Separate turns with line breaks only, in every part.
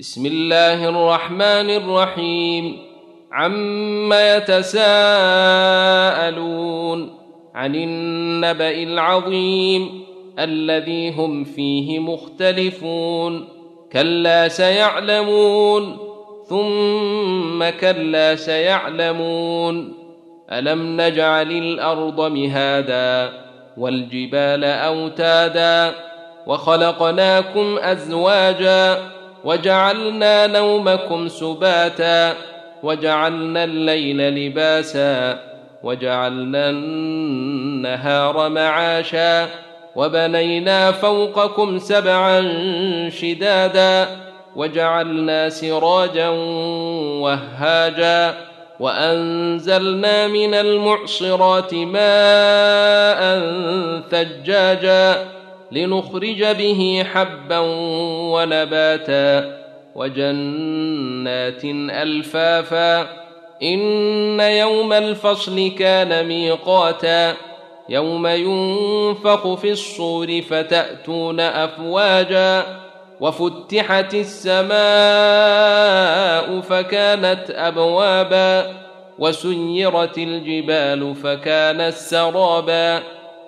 بسم الله الرحمن الرحيم. عم يتساءلون عن النبا العظيم الذي هم فيه مختلفون. كلا سيعلمون ثم كلا سيعلمون. الم نجعل الأرض مهادا والجبال اوتادا وخلقناكم ازواجا وجعلنا نومكم سباتا وجعلنا الليل لباسا وجعلنا النهار معاشا وبنينا فوقكم سبعا شدادا وجعلنا سراجا وهاجا وأنزلنا من المعصرات ماء ثجاجا. لنخرج به حبا ونباتا وجنات ألفافا إن يوم الفصل كان ميقاتا يوم ينفخ في الصور فتأتون أفواجا وفتحت السماء فكانت أبوابا وسيرت الجبال فكانت سرابا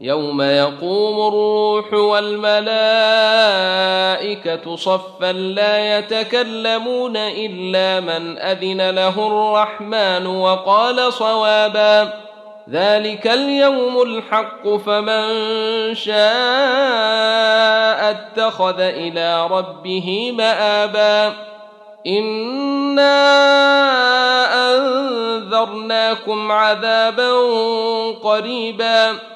يوم يقوم الروح والملائكة صفا لا يتكلمون إلا من أذن له الرحمن وقال صوابا. ذلك اليوم الحق فمن شاء اتخذ إلى ربه مآبا. انا انذرناكم عذابا قريبا.